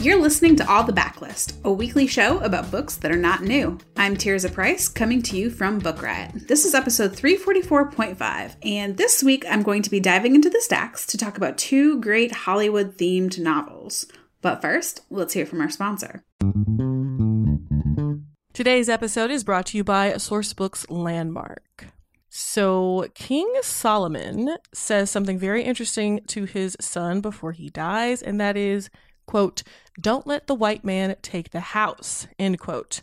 You're listening to All the Backlist, a weekly show about books that are not new. I'm Tirzah Price, coming to you from Book Riot. This is episode 344.5, and this week I'm going to be diving into the stacks to talk about two great Hollywood themed novels. But first, let's hear from our sponsor. Today's episode is brought to you by Sourcebooks Landmark. So, King Solomon says something very interesting to his son before he dies, and that is, quote, don't let the white man take the house, end quote.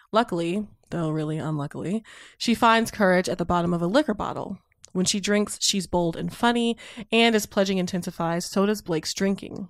Luckily, though really unluckily, she finds courage at the bottom of a liquor bottle. When she drinks, she's bold and funny, and as pledging intensifies, so does Blake's drinking.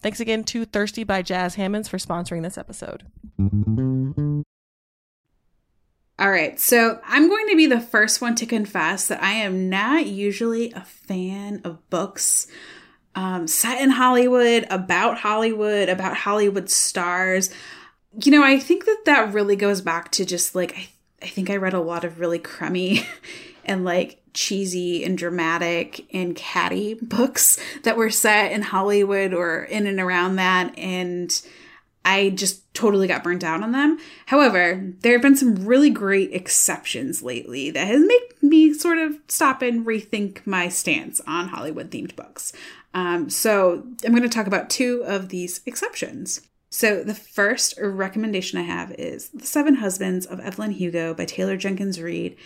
Thanks again to Thirsty by Jas Hammonds for sponsoring this episode. All right, so I'm going to be the first one to confess that I am not usually a fan of books um, set in Hollywood, about Hollywood, about Hollywood stars. You know, I think that that really goes back to just like, I, I think I read a lot of really crummy and like cheesy and dramatic and catty books that were set in Hollywood or in and around that. And I just totally got burnt out on them. However, there have been some really great exceptions lately that has made me sort of stop and rethink my stance on Hollywood themed books. Um, so I'm going to talk about two of these exceptions. So, the first recommendation I have is The Seven Husbands of Evelyn Hugo by Taylor Jenkins Reid.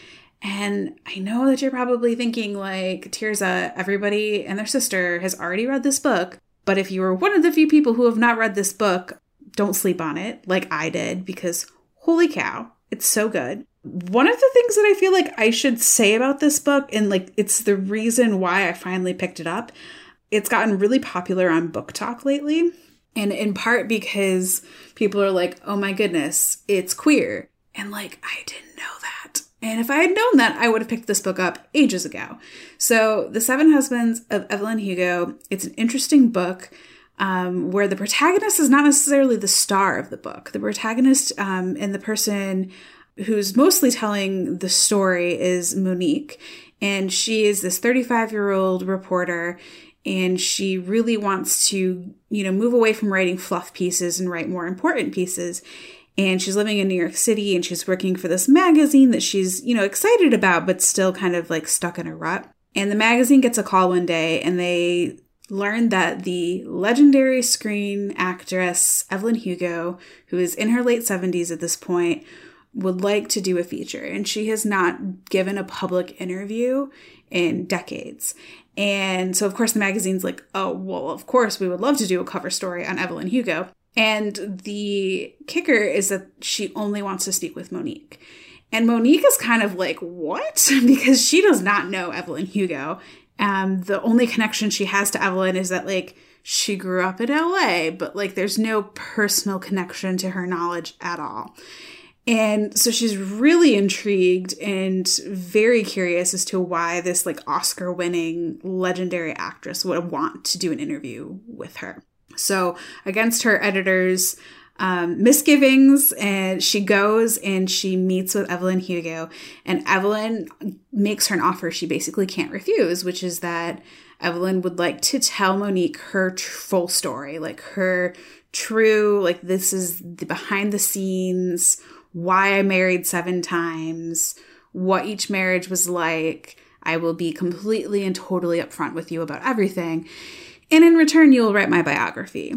And I know that you're probably thinking, like, Tirzah, everybody and their sister has already read this book. But if you are one of the few people who have not read this book, don't sleep on it like I did, because holy cow, it's so good. One of the things that I feel like I should say about this book, and like it's the reason why I finally picked it up, it's gotten really popular on BookTok lately. And in part because people are like, oh my goodness, it's queer. And like, I didn't know that. And if I had known that, I would have picked this book up ages ago. So, The Seven Husbands of Evelyn Hugo, it's an interesting book um, where the protagonist is not necessarily the star of the book. The protagonist um, and the person who's mostly telling the story is Monique. And she is this 35 year old reporter and she really wants to, you know, move away from writing fluff pieces and write more important pieces. And she's living in New York City and she's working for this magazine that she's, you know, excited about, but still kind of like stuck in a rut. And the magazine gets a call one day and they learn that the legendary screen actress Evelyn Hugo, who is in her late 70s at this point, would like to do a feature. And she has not given a public interview in decades. And so, of course, the magazine's like, oh, well, of course, we would love to do a cover story on Evelyn Hugo. And the kicker is that she only wants to speak with Monique. And Monique is kind of like, what? because she does not know Evelyn Hugo. Um, the only connection she has to Evelyn is that, like, she grew up in LA, but, like, there's no personal connection to her knowledge at all. And so she's really intrigued and very curious as to why this, like, Oscar winning legendary actress would want to do an interview with her. So, against her editor's um, misgivings, and she goes and she meets with Evelyn Hugo, and Evelyn makes her an offer she basically can't refuse, which is that Evelyn would like to tell Monique her tr- full story, like her true, like this is the behind the scenes, why I married seven times, what each marriage was like. I will be completely and totally upfront with you about everything. And in return, you will write my biography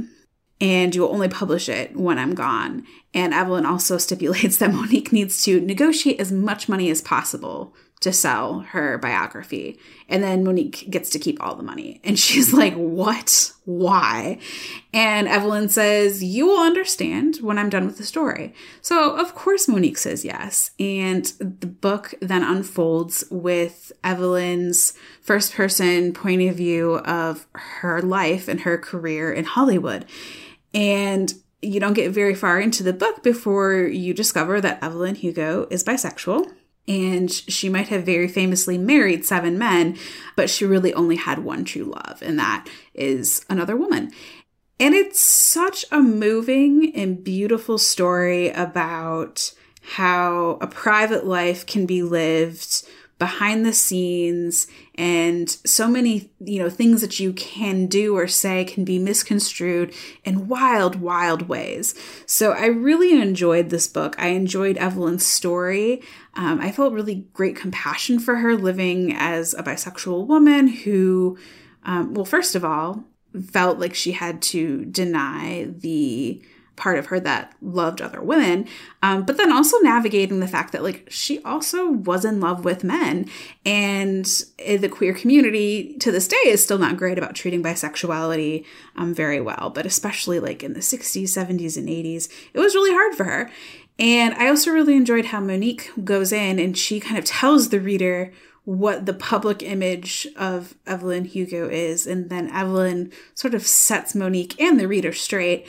and you will only publish it when I'm gone. And Evelyn also stipulates that Monique needs to negotiate as much money as possible to sell her biography. And then Monique gets to keep all the money. And she's like, What? Why? And Evelyn says, You will understand when I'm done with the story. So, of course, Monique says yes. And the book then unfolds with Evelyn's first person point of view of her life and her career in Hollywood. And you don't get very far into the book before you discover that Evelyn Hugo is bisexual and she might have very famously married seven men, but she really only had one true love, and that is another woman. And it's such a moving and beautiful story about how a private life can be lived behind the scenes and so many you know things that you can do or say can be misconstrued in wild wild ways. So i really enjoyed this book. I enjoyed evelyn's story. Um, i felt really great compassion for her living as a bisexual woman who um, well first of all felt like she had to deny the part of her that loved other women um, but then also navigating the fact that like she also was in love with men and the queer community to this day is still not great about treating bisexuality um, very well but especially like in the 60s 70s and 80s it was really hard for her and i also really enjoyed how monique goes in and she kind of tells the reader what the public image of Evelyn Hugo is. And then Evelyn sort of sets Monique and the reader straight.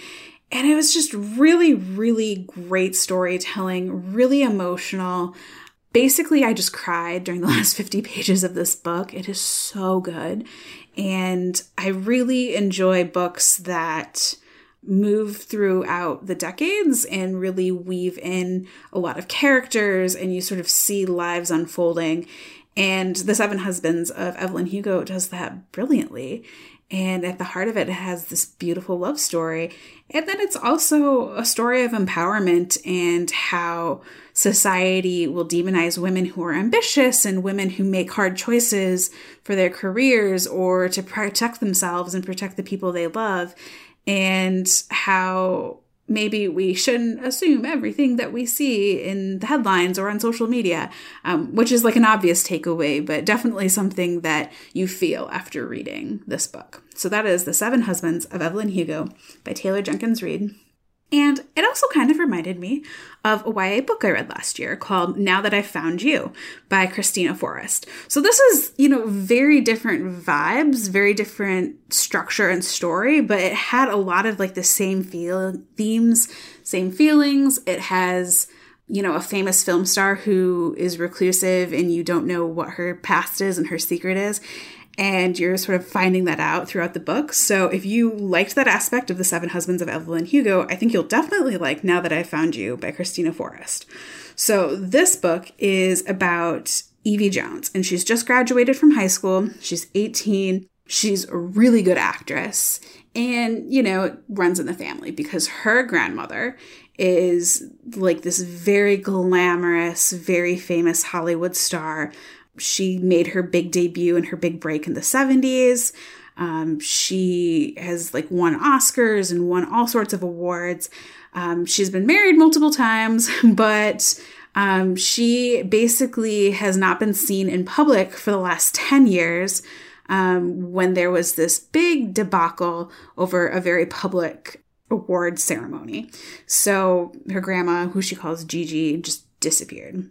And it was just really, really great storytelling, really emotional. Basically, I just cried during the last 50 pages of this book. It is so good. And I really enjoy books that move throughout the decades and really weave in a lot of characters and you sort of see lives unfolding. And The Seven Husbands of Evelyn Hugo does that brilliantly. And at the heart of it, it has this beautiful love story. And then it's also a story of empowerment and how society will demonize women who are ambitious and women who make hard choices for their careers or to protect themselves and protect the people they love. And how maybe we shouldn't assume everything that we see in the headlines or on social media, um, which is like an obvious takeaway, but definitely something that you feel after reading this book. So that is The Seven Husbands of Evelyn Hugo by Taylor Jenkins Reid. And it also kind of reminded me of a YA book I read last year called Now That I've Found You by Kristina Forest. So this is, you know, very different vibes, very different structure and story, but it had a lot of like the same feel themes, same feelings. It has you know, a famous film star who is reclusive and you don't know what her past is and her secret is and you're sort of finding that out throughout the book. So if you liked that aspect of The Seven Husbands of Evelyn Hugo, I think you'll definitely like Now That I Found You by Kristina Forest. So this book is about Evie Jones, and she's just graduated from high school. She's 18. She's a really good actress. And, you know, it runs in the family because her grandmother is like this very glamorous, very famous Hollywood star. She made her big debut and her big break in the 70s. Um, she has like won Oscars and won all sorts of awards. Um, she's been married multiple times, but um, she basically has not been seen in public for the last 10 years um, when there was this big debacle over a very public award ceremony. So her grandma, who she calls Gigi, just disappeared.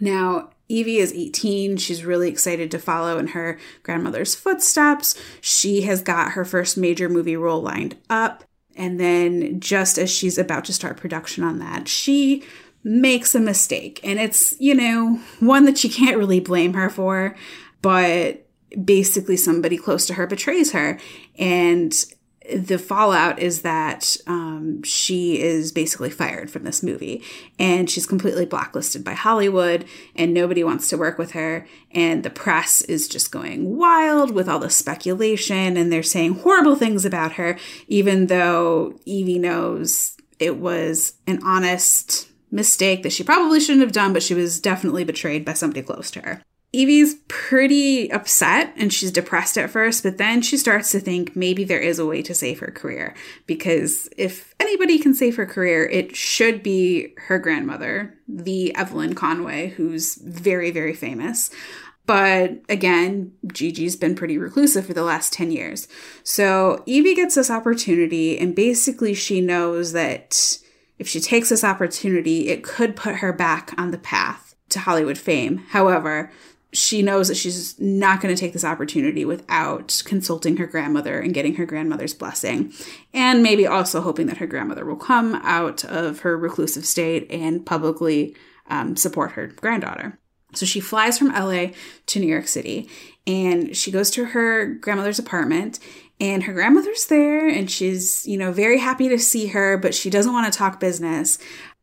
Now, Evie is 18. She's really excited to follow in her grandmother's footsteps. She has got her first major movie role lined up. And then, just as she's about to start production on that, she makes a mistake. And it's, you know, one that you can't really blame her for, but basically somebody close to her betrays her. And the fallout is that um, she is basically fired from this movie and she's completely blacklisted by Hollywood and nobody wants to work with her. And the press is just going wild with all the speculation and they're saying horrible things about her, even though Evie knows it was an honest mistake that she probably shouldn't have done, but she was definitely betrayed by somebody close to her. Evie's pretty upset and she's depressed at first, but then she starts to think maybe there is a way to save her career. Because if anybody can save her career, it should be her grandmother, the Evelyn Conway, who's very, very famous. But again, Gigi's been pretty reclusive for the last 10 years. So Evie gets this opportunity, and basically she knows that if she takes this opportunity, it could put her back on the path to Hollywood fame. However, she knows that she's not going to take this opportunity without consulting her grandmother and getting her grandmother's blessing. And maybe also hoping that her grandmother will come out of her reclusive state and publicly um, support her granddaughter. So she flies from LA to New York City and she goes to her grandmother's apartment and her grandmother's there and she's, you know, very happy to see her, but she doesn't want to talk business.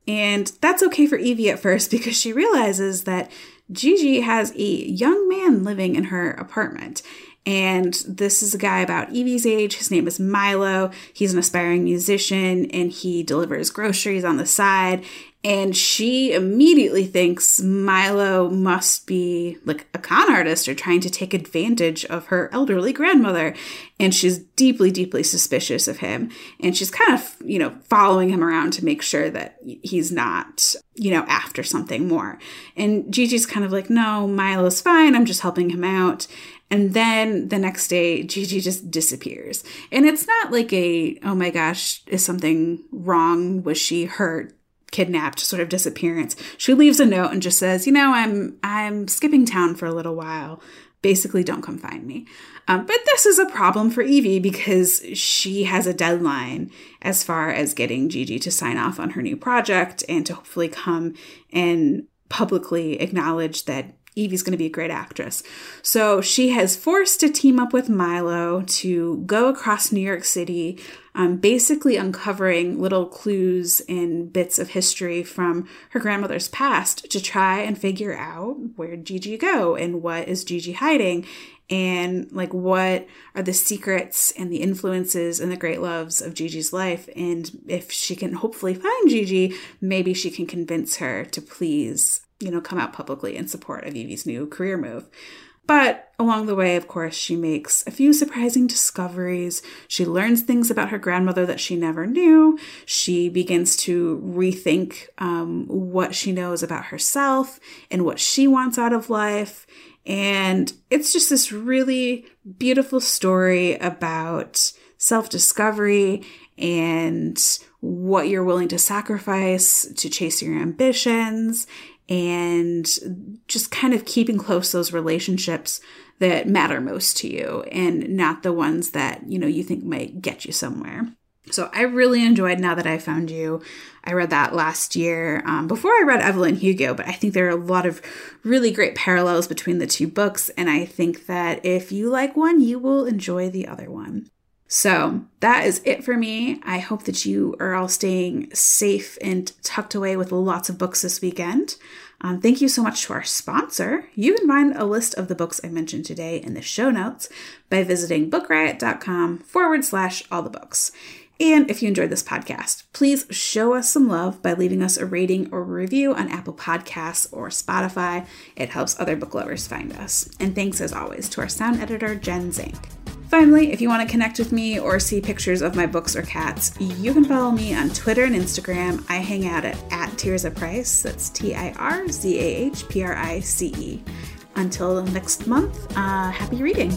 And that's okay for Evie at first because she realizes that Gigi has a young man living in her apartment. And this is a guy about Evie's age. His name is Milo. He's an aspiring musician and he delivers groceries on the side. And she immediately thinks Milo must be like a con artist or trying to take advantage of her elderly grandmother. And she's deeply, deeply suspicious of him. And she's kind of, you know, following him around to make sure that he's not, you know, after something more. And Gigi's kind of like, no, Milo's fine. I'm just helping him out. And then the next day, Gigi just disappears. And it's not like a, oh my gosh, is something wrong? Was she hurt? Kidnapped sort of disappearance. She leaves a note and just says, "You know, I'm I'm skipping town for a little while. Basically, don't come find me." Um, but this is a problem for Evie because she has a deadline as far as getting Gigi to sign off on her new project and to hopefully come and publicly acknowledge that Evie's going to be a great actress. So she has forced to team up with Milo to go across New York City, um, basically uncovering little clues and bits of history from her grandmother's past to try and figure out where Gigi go and what is Gigi hiding and like what are the secrets and the influences and the great loves of Gigi's life and if she can hopefully find Gigi maybe she can convince her to please you know, come out publicly in support of Evie's new career move. But along the way, of course, she makes a few surprising discoveries. She learns things about her grandmother that she never knew. She begins to rethink um, what she knows about herself and what she wants out of life. And it's just this really beautiful story about self discovery and what you're willing to sacrifice to chase your ambitions and just kind of keeping close those relationships that matter most to you and not the ones that, you know, you think might get you somewhere. So I really enjoyed Now That I Found You. I read that last year um, before I read Evelyn Hugo, but I think there are a lot of really great parallels between the two books. And I think that if you like one, you will enjoy the other one. So that is it for me. I hope that you are all staying safe and tucked away with lots of books this weekend. Um, thank you so much to our sponsor. You can find a list of the books I mentioned today in the show notes by visiting bookriot.com forward slash all the books. And if you enjoyed this podcast, please show us some love by leaving us a rating or review on Apple Podcasts or Spotify. It helps other book lovers find us. And thanks as always to our sound editor, Jen Zink. Finally, if you want to connect with me or see pictures of my books or cats, you can follow me on Twitter and Instagram. I hang out at, at Tirzah Price. That's T I R Z A H P R I C E. Until next month, uh, happy reading.